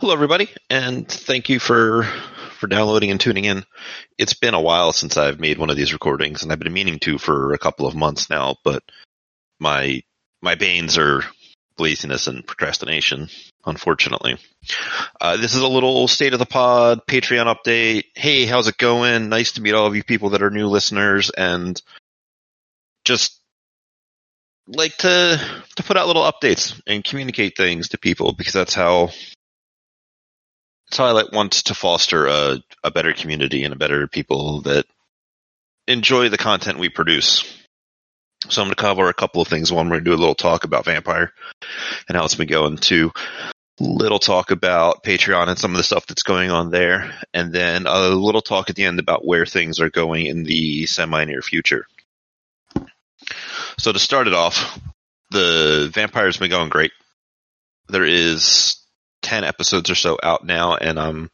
Hello, everybody, and thank you for for downloading and tuning in. It's been a while since I've made one of these recordings, and I've been meaning to for a couple of months now. But my my banes are laziness and procrastination, unfortunately. Uh, this is a little state of the pod Patreon update. Hey, how's it going? Nice to meet all of you people that are new listeners, and just like to to put out little updates and communicate things to people because that's how that's how I like want to foster a, a better community and a better people that enjoy the content we produce. So I'm going to cover a couple of things. One, we're going to do a little talk about Vampire and how it's been going. Two, little talk about Patreon and some of the stuff that's going on there, and then a little talk at the end about where things are going in the semi near future. So to start it off, the Vampire's been going great. There is 10 episodes or so out now, and I'm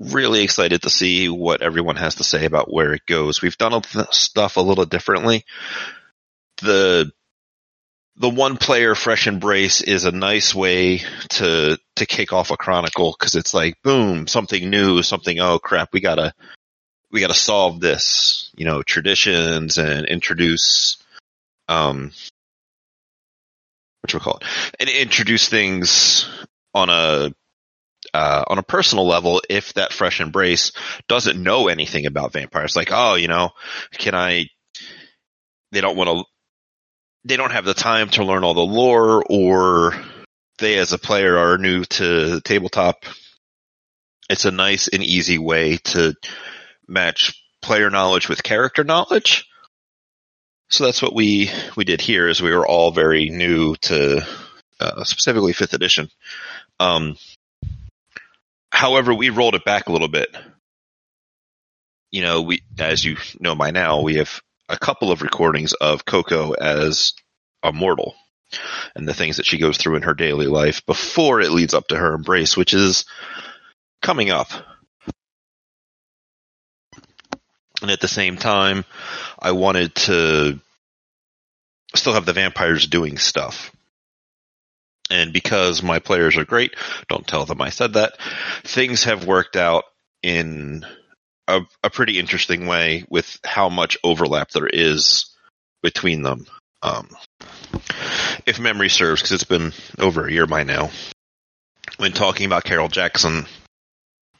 really excited to see what everyone has to say about where it goes. We've done stuff a little differently. The the one player fresh embrace is a nice way to to kick off a chronicle because it's like boom something new something oh crap we gotta we gotta solve this you know traditions and introduce um what you call it and introduce things on a uh, on a personal level, if that fresh embrace doesn't know anything about vampires, like, oh, you know, can I? They don't want to. They don't have the time to learn all the lore, or they, as a player, are new to tabletop. It's a nice and easy way to match player knowledge with character knowledge. So that's what we we did here. Is we were all very new to uh, specifically fifth edition. Um, however, we rolled it back a little bit. You know, we, as you know by now, we have a couple of recordings of Coco as a mortal and the things that she goes through in her daily life before it leads up to her embrace, which is coming up. And at the same time, I wanted to still have the vampires doing stuff. And because my players are great, don't tell them I said that, things have worked out in a, a pretty interesting way with how much overlap there is between them. Um, if memory serves, because it's been over a year by now, when talking about Carol Jackson,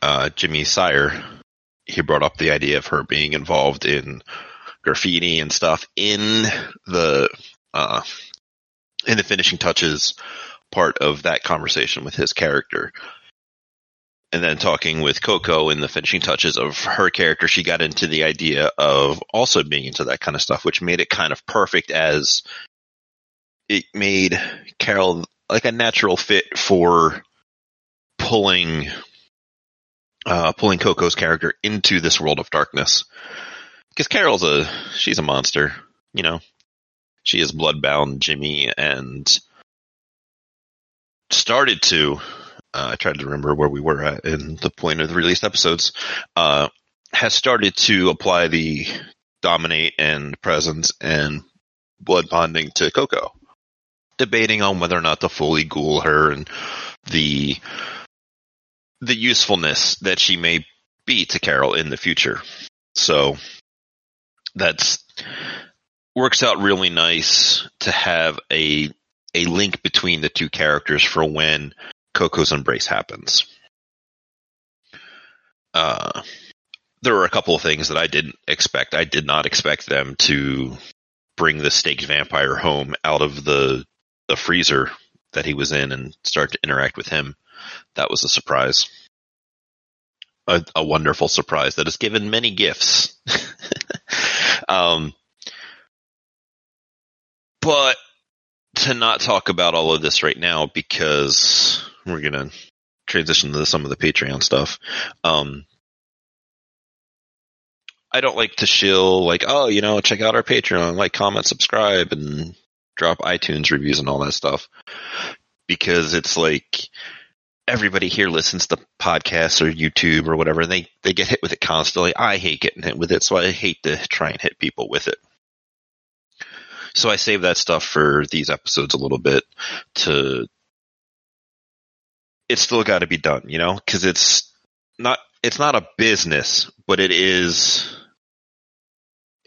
uh, Jimmy Sire, he brought up the idea of her being involved in graffiti and stuff in the uh, in the finishing touches part of that conversation with his character. And then talking with Coco in the finishing touches of her character, she got into the idea of also being into that kind of stuff, which made it kind of perfect as it made Carol like a natural fit for pulling uh, pulling Coco's character into this world of darkness. Because Carol's a she's a monster, you know. She is bloodbound Jimmy and started to, uh, I tried to remember where we were at in the point of the released episodes, uh, has started to apply the dominate and presence and blood bonding to Coco, debating on whether or not to fully ghoul her and the the usefulness that she may be to Carol in the future. So that's works out really nice to have a a link between the two characters for when Coco's embrace happens. Uh, there were a couple of things that I didn't expect. I did not expect them to bring the staked vampire home out of the the freezer that he was in and start to interact with him. That was a surprise. A, a wonderful surprise that has given many gifts. um, but to not talk about all of this right now because we're gonna transition to some of the Patreon stuff. Um, I don't like to shill like, oh, you know, check out our Patreon, like, comment, subscribe, and drop iTunes reviews and all that stuff because it's like everybody here listens to podcasts or YouTube or whatever, and they they get hit with it constantly. I hate getting hit with it, so I hate to try and hit people with it. So I save that stuff for these episodes a little bit to it's still got to be done, you know, because it's not it's not a business, but it is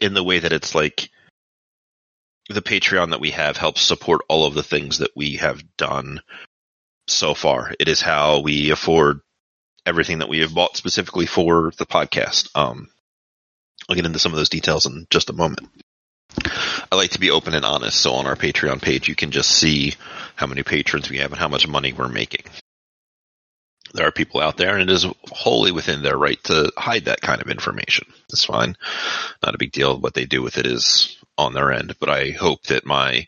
in the way that it's like the Patreon that we have helps support all of the things that we have done so far. It is how we afford everything that we have bought specifically for the podcast. Um, I'll get into some of those details in just a moment. I like to be open and honest, so on our Patreon page, you can just see how many patrons we have and how much money we're making. There are people out there, and it is wholly within their right to hide that kind of information. It's fine, not a big deal. What they do with it is on their end, but I hope that my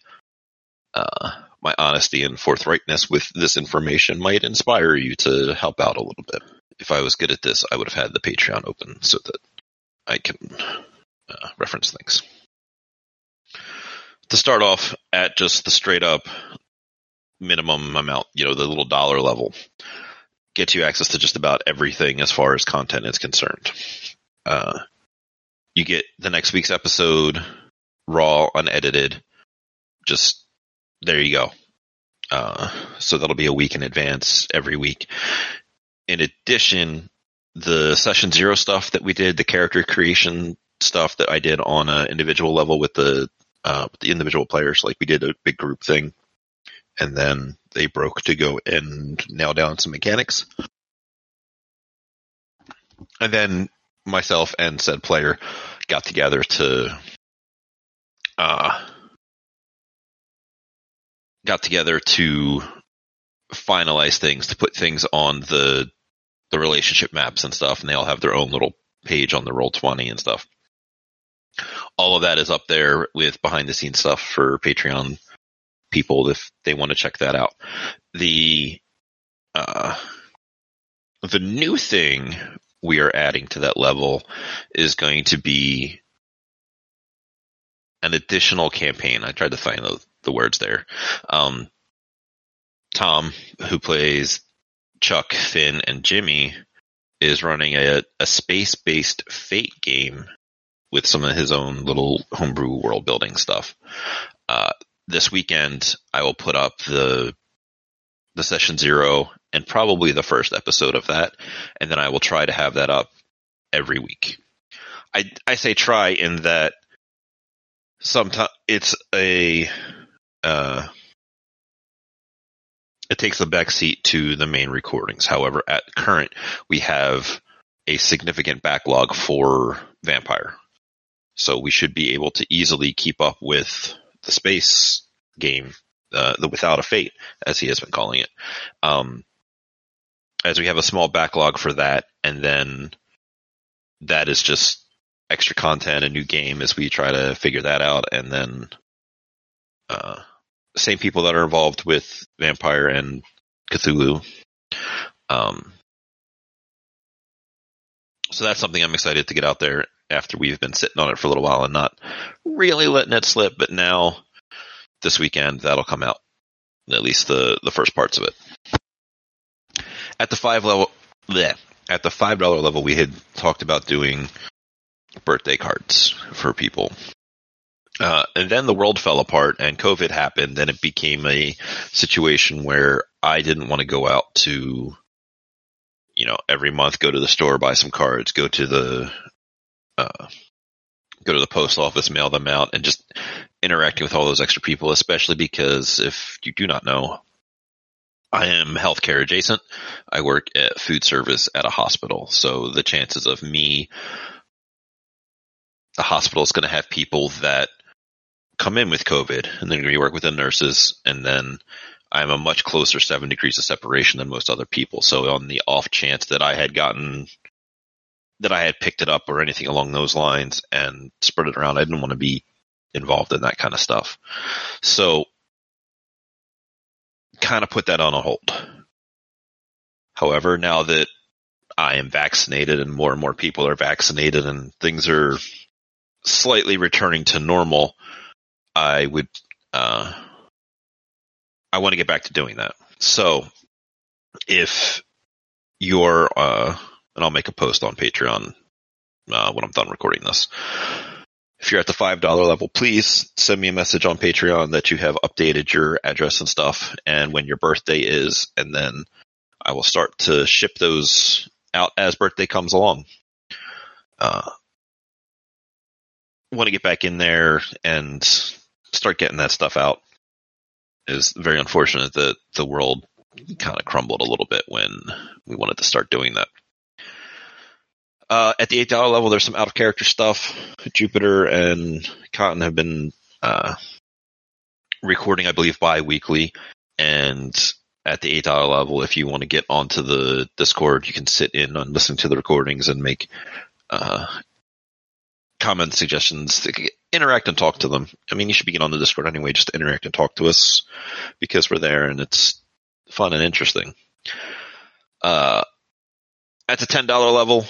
uh, my honesty and forthrightness with this information might inspire you to help out a little bit. If I was good at this, I would have had the Patreon open so that I can uh, reference things. To start off at just the straight up minimum amount, you know, the little dollar level, gets you access to just about everything as far as content is concerned. Uh, you get the next week's episode raw, unedited, just there you go. Uh, so that'll be a week in advance every week. In addition, the session zero stuff that we did, the character creation stuff that I did on an individual level with the uh, the individual players, like we did a big group thing, and then they broke to go and nail down some mechanics. And then myself and said player got together to uh, got together to finalize things, to put things on the the relationship maps and stuff, and they all have their own little page on the roll twenty and stuff. All of that is up there with behind the scenes stuff for Patreon people if they want to check that out. The uh, the new thing we are adding to that level is going to be an additional campaign. I tried to find the, the words there. Um, Tom, who plays Chuck, Finn, and Jimmy, is running a, a space based fate game with some of his own little homebrew world building stuff. Uh, this weekend, I will put up the the session zero and probably the first episode of that, and then I will try to have that up every week. I I say try in that sometimes it's a uh, it takes a backseat to the main recordings. However, at current we have a significant backlog for Vampire, so we should be able to easily keep up with the space game, uh, the Without a Fate, as he has been calling it. Um, as we have a small backlog for that, and then that is just extra content, a new game as we try to figure that out, and then uh, same people that are involved with Vampire and Cthulhu. Um, so that's something I'm excited to get out there after we've been sitting on it for a little while and not really letting it slip. But now, this weekend, that'll come out. At least the the first parts of it. At the five level, bleh, at the five dollar level, we had talked about doing birthday cards for people. Uh, and then the world fell apart and COVID happened and it became a situation where I didn't want to go out to, you know, every month go to the store, buy some cards, go to the, uh, go to the post office, mail them out and just interacting with all those extra people, especially because if you do not know, I am healthcare adjacent. I work at food service at a hospital. So the chances of me the hospital is going to have people that come in with COVID and going to work with the nurses. And then I'm a much closer seven degrees of separation than most other people. So on the off chance that I had gotten that I had picked it up or anything along those lines and spread it around, I didn't want to be involved in that kind of stuff. So kind of put that on a hold. However, now that I am vaccinated and more and more people are vaccinated and things are slightly returning to normal, I would uh, I want to get back to doing that. So if you're uh, and I'll make a post on Patreon uh, when I'm done recording this. If you're at the five dollar level, please send me a message on Patreon that you have updated your address and stuff, and when your birthday is, and then I will start to ship those out as birthday comes along. Uh, want to get back in there and start getting that stuff out. Is very unfortunate that the world kind of crumbled a little bit when we wanted to start doing that. Uh, at the eight dollar level, there's some out of character stuff. Jupiter and Cotton have been uh, recording, I believe, bi-weekly, and at the eight dollar level, if you want to get onto the Discord, you can sit in and listen to the recordings and make uh, comments, suggestions, interact and talk to them. I mean, you should be getting on the Discord anyway, just to interact and talk to us because we're there and it's fun and interesting. Uh, at the ten dollar level,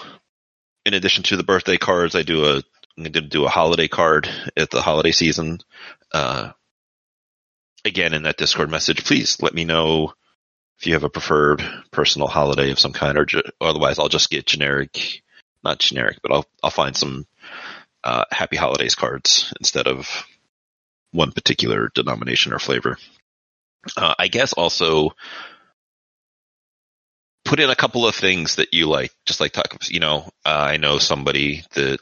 in addition to the birthday cards, I do a I'm going to do a holiday card at the holiday season. Uh, again, in that Discord message, please let me know if you have a preferred personal holiday of some kind, or, otherwise, I'll just get generic, not generic, but I'll I'll find some uh, Happy Holidays cards instead of one particular denomination or flavor. Uh, I guess also put in a couple of things that you like, just like talk. You know, uh, I know somebody that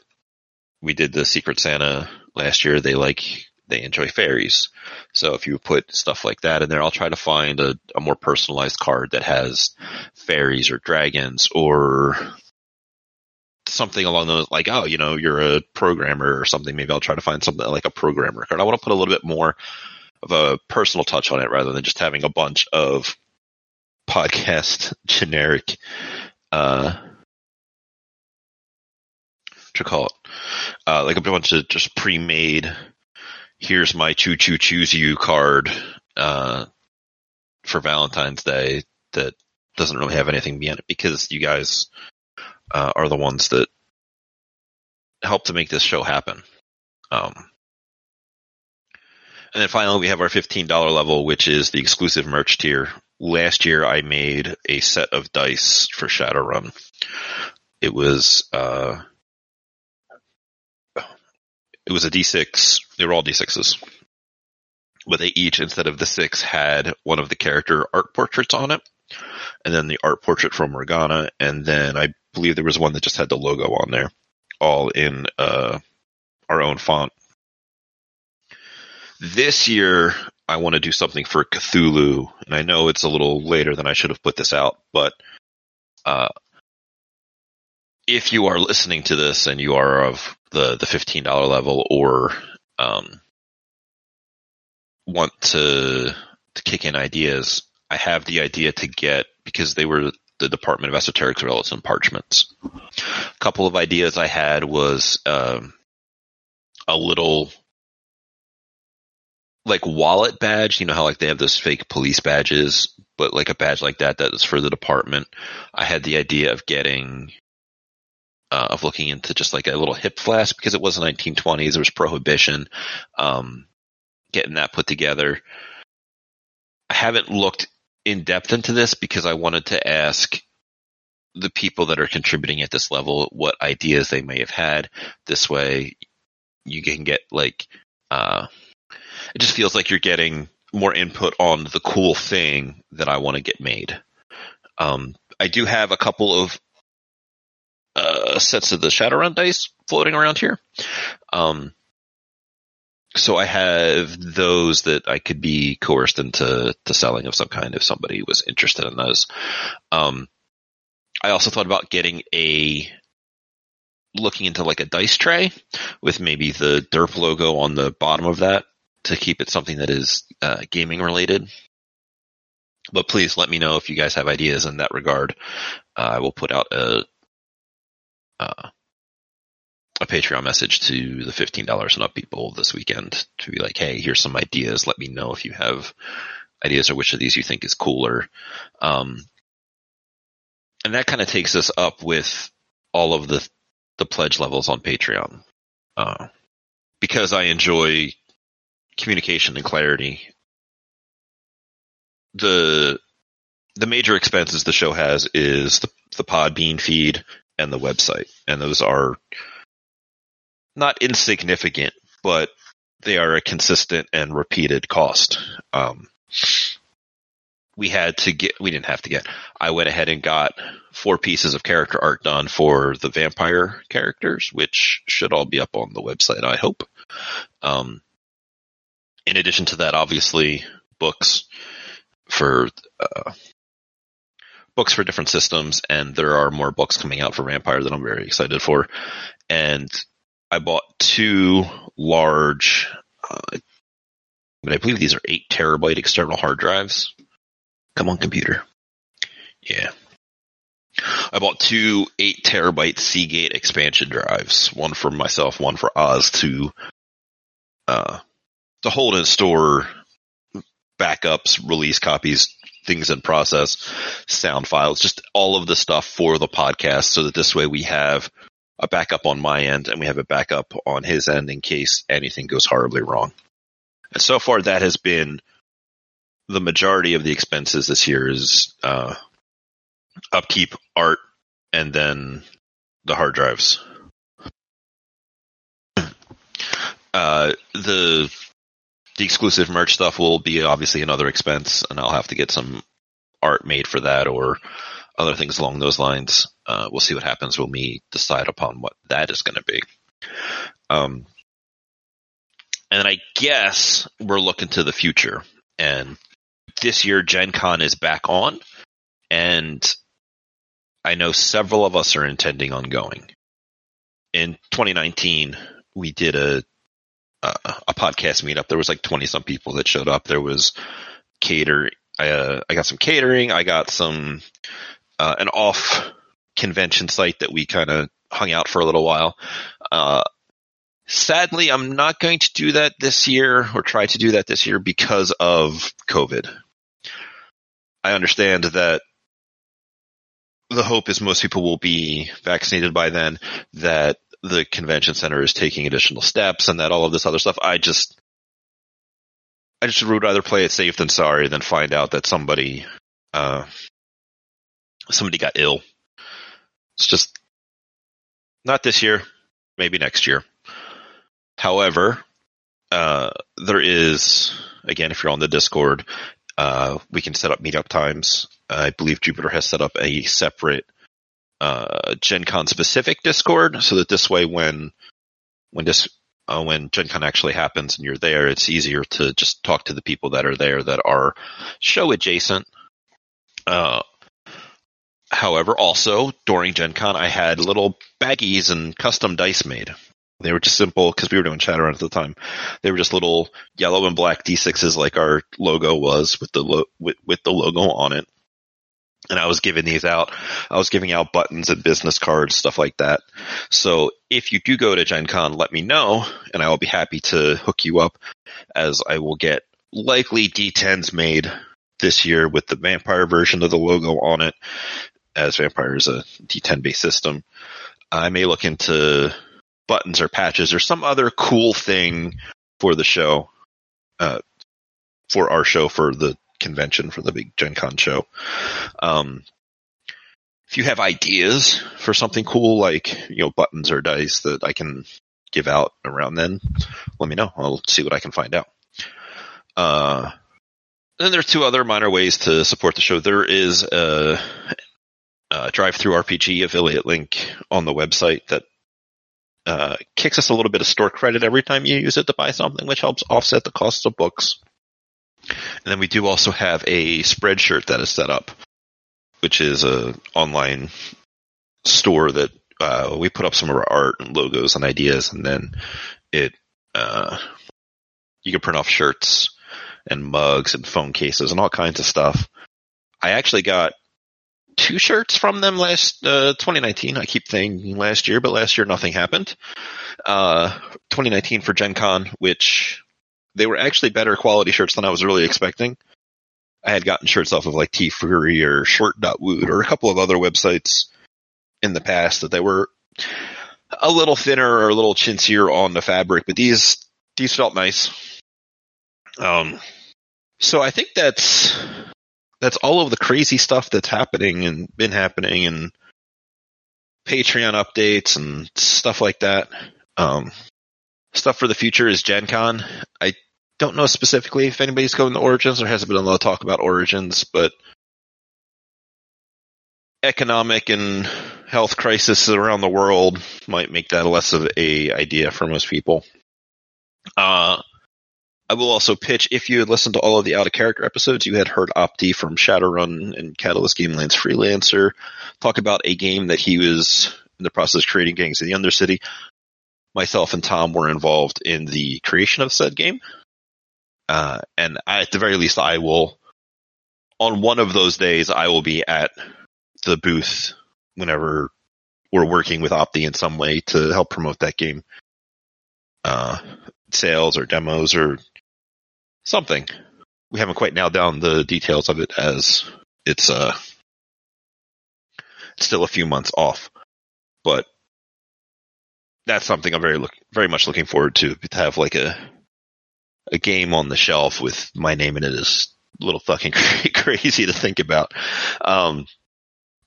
we did the Secret Santa last year. They like they enjoy fairies, so if you put stuff like that in there, I'll try to find a, a more personalized card that has fairies or dragons or something along those like oh you know you're a programmer or something maybe i'll try to find something like a programmer card i want to put a little bit more of a personal touch on it rather than just having a bunch of podcast generic uh what you call it uh like a bunch of just pre-made here's my choo choo choose you card uh for valentine's day that doesn't really have anything beyond it because you guys uh, are the ones that help to make this show happen um and then finally, we have our $15 level, which is the exclusive merch tier. Last year, I made a set of dice for Shadowrun. It was, uh, it was a D6. They were all D6s. But they each, instead of the six, had one of the character art portraits on it. And then the art portrait from Morgana. And then I believe there was one that just had the logo on there. All in, uh, our own font this year, I want to do something for Cthulhu, and I know it's a little later than I should have put this out, but uh, if you are listening to this and you are of the the fifteen dollar level or um, want to to kick in ideas, I have the idea to get because they were the Department of Esoteric Relics and Parchments. A couple of ideas I had was um, a little like wallet badge. You know how like they have those fake police badges, but like a badge like that that is for the department. I had the idea of getting uh, of looking into just like a little hip flask because it was the 1920s. There was prohibition. Um, getting that put together. I haven't looked in depth into this because I wanted to ask the people that are contributing at this level what ideas they may have had. This way, you can get like uh, it just feels like you're getting more input on the cool thing that I want to get made. Um, I do have a couple of uh, sets of the Shadowrun dice floating around here. Um, so I have those that I could be coerced into to selling of some kind if somebody was interested in those. Um, I also thought about getting a looking into like a dice tray with maybe the derp logo on the bottom of that to keep it something that is uh, gaming related. But please let me know if you guys have ideas in that regard. Uh, I will put out a uh, a Patreon message to the fifteen dollars and up people this weekend to be like, hey, here's some ideas. Let me know if you have ideas or which of these you think is cooler. Um, and that kind of takes us up with all of the the pledge levels on Patreon. Uh, because I enjoy communication and clarity. The the major expenses the show has is the the Podbean feed and the website, and those are not insignificant, but they are a consistent and repeated cost. Um, we had to get, we didn't have to get, I went ahead and got four pieces of character art done for the vampire characters, which should all be up on the website, I hope. Um, in addition to that, obviously, books for, uh, books for different systems, and there are more books coming out for Vampire that I'm very excited for. And I bought two large, uh, but I believe these are eight terabyte external hard drives. Come on, computer. Yeah. I bought two eight terabyte Seagate expansion drives, one for myself, one for Oz to uh, to hold and store backups, release copies, things in process, sound files, just all of the stuff for the podcast, so that this way we have a backup on my end and we have a backup on his end in case anything goes horribly wrong. And so far, that has been the majority of the expenses this year is uh, upkeep, art, and then the hard drives. Uh, the the exclusive merch stuff will be obviously another expense, and I'll have to get some art made for that or other things along those lines. Uh, we'll see what happens when we decide upon what that is going to be. Um, and I guess we're looking to the future. And this year, Gen Con is back on, and I know several of us are intending on going. In 2019, we did a uh, a podcast meetup. There was like 20 some people that showed up. There was cater. Uh, I got some catering. I got some uh, an off convention site that we kind of hung out for a little while. Uh, sadly, I'm not going to do that this year or try to do that this year because of COVID. I understand that the hope is most people will be vaccinated by then, that the convention center is taking additional steps and that all of this other stuff. I just, I just would rather play it safe than sorry than find out that somebody, uh, somebody got ill. It's just not this year, maybe next year. However, uh, there is again, if you're on the Discord, uh, we can set up meetup times. I believe Jupiter has set up a separate uh, Gen Con specific Discord, so that this way, when when this uh, when Gen Con actually happens and you're there, it's easier to just talk to the people that are there that are show adjacent. Uh, however, also during Gen Con, I had little baggies and custom dice made. They were just simple because we were doing Shadowrun at the time. They were just little yellow and black D6s, like our logo was with the lo- with, with the logo on it and I was giving these out. I was giving out buttons and business cards, stuff like that. So if you do go to Gen Con, let me know, and I will be happy to hook you up, as I will get likely D10s made this year with the Vampire version of the logo on it, as Vampire is a D10 based system. I may look into buttons or patches or some other cool thing for the show, uh, for our show for the convention for the big Gen Con show. Um, if you have ideas for something cool like, you know, buttons or dice that I can give out around then, let me know. I'll see what I can find out. Uh, then there's two other minor ways to support the show. There is a, a RPG affiliate link on the website that uh, kicks us a little bit of store credit every time you use it to buy something, which helps offset the cost of books. And then we do also have a Spreadshirt that is set up, which is a online store that uh, we put up some of our art and logos and ideas, and then it uh, you can print off shirts and mugs and phone cases and all kinds of stuff. I actually got two shirts from them last uh, 2019. I keep saying last year, but last year nothing happened. Uh, 2019 for Gen Con, which they were actually better quality shirts than I was really expecting. I had gotten shirts off of like TeeFury or Shirt.woot or a couple of other websites in the past that they were a little thinner or a little chintzier on the fabric, but these these felt nice. Um, so I think that's that's all of the crazy stuff that's happening and been happening and Patreon updates and stuff like that. Um, stuff for the future is Gen Con. I don't know specifically if anybody's going to Origins. There hasn't been a lot of talk about Origins, but economic and health crisis around the world might make that less of a idea for most people. Uh, I will also pitch if you had listened to all of the out of character episodes, you had heard Opti from Shadowrun and Catalyst Game Labs' freelancer talk about a game that he was in the process of creating Gangs of the Undercity. Myself and Tom were involved in the creation of said game. Uh, and I, at the very least, I will, on one of those days, I will be at the booth whenever we're working with Opti in some way to help promote that game. Uh, sales or demos or something. We haven't quite nailed down the details of it as it's uh still a few months off, but that's something I'm very look very much looking forward to to have like a a game on the shelf with my name in it is a little fucking crazy to think about. Um,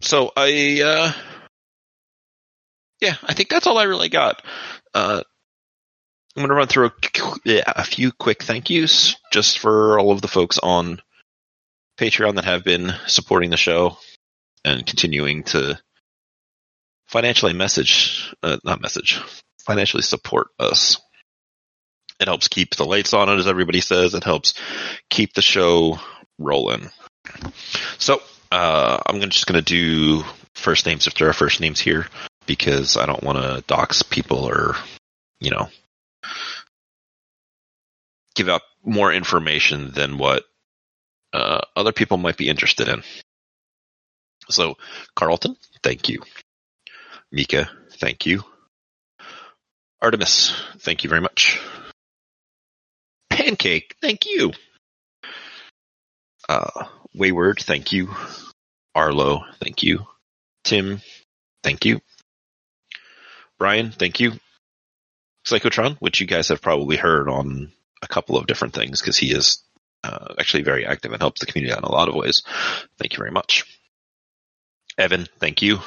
so I, uh, yeah, I think that's all I really got. Uh, I'm going to run through a, a, few quick thank yous just for all of the folks on Patreon that have been supporting the show and continuing to financially message, uh, not message, financially support us. It helps keep the lights on, as everybody says. It helps keep the show rolling. So uh, I'm just going to do first names if there are first names here because I don't want to dox people or, you know, give out more information than what uh, other people might be interested in. So, Carlton, thank you. Mika, thank you. Artemis, thank you very much. Pancake, thank you. Uh, Wayward, thank you. Arlo, thank you. Tim, thank you. Brian, thank you. Psychotron, which you guys have probably heard on a couple of different things because he is uh, actually very active and helps the community out in a lot of ways. Thank you very much. Evan, thank you.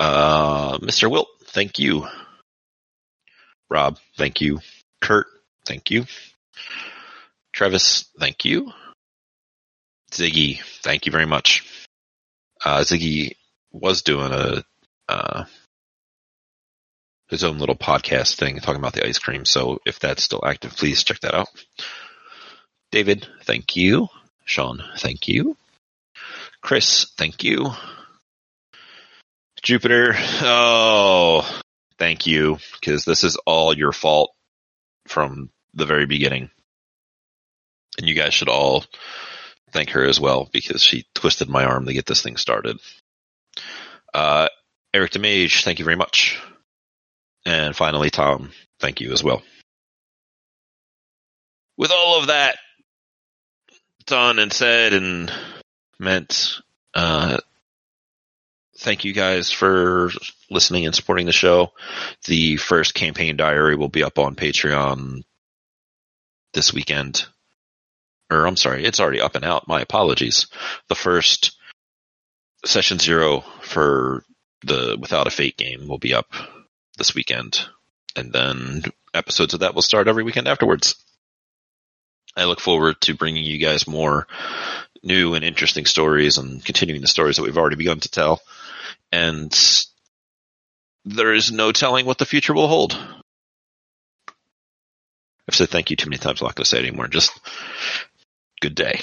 Uh, Mr. Wilt, thank you. Rob, thank you. Kurt, thank you. Travis, thank you. Ziggy, thank you very much. Uh, Ziggy was doing a uh, his own little podcast thing talking about the ice cream. So if that's still active, please check that out. David, thank you. Sean, thank you. Chris, thank you. Jupiter, oh, thank you, because this is all your fault from the very beginning. And you guys should all thank her as well because she twisted my arm to get this thing started. Uh, Eric DeMage, thank you very much. And finally, Tom, thank you as well. With all of that done and said and meant, uh, thank you guys for listening and supporting the show. The first campaign diary will be up on Patreon this weekend. Or I'm sorry, it's already up and out. My apologies. The first session zero for the Without a Fate game will be up this weekend, and then episodes of that will start every weekend afterwards. I look forward to bringing you guys more new and interesting stories and continuing the stories that we've already begun to tell. And there is no telling what the future will hold. I've said thank you too many times. I'm not going to say it anymore. Just good day.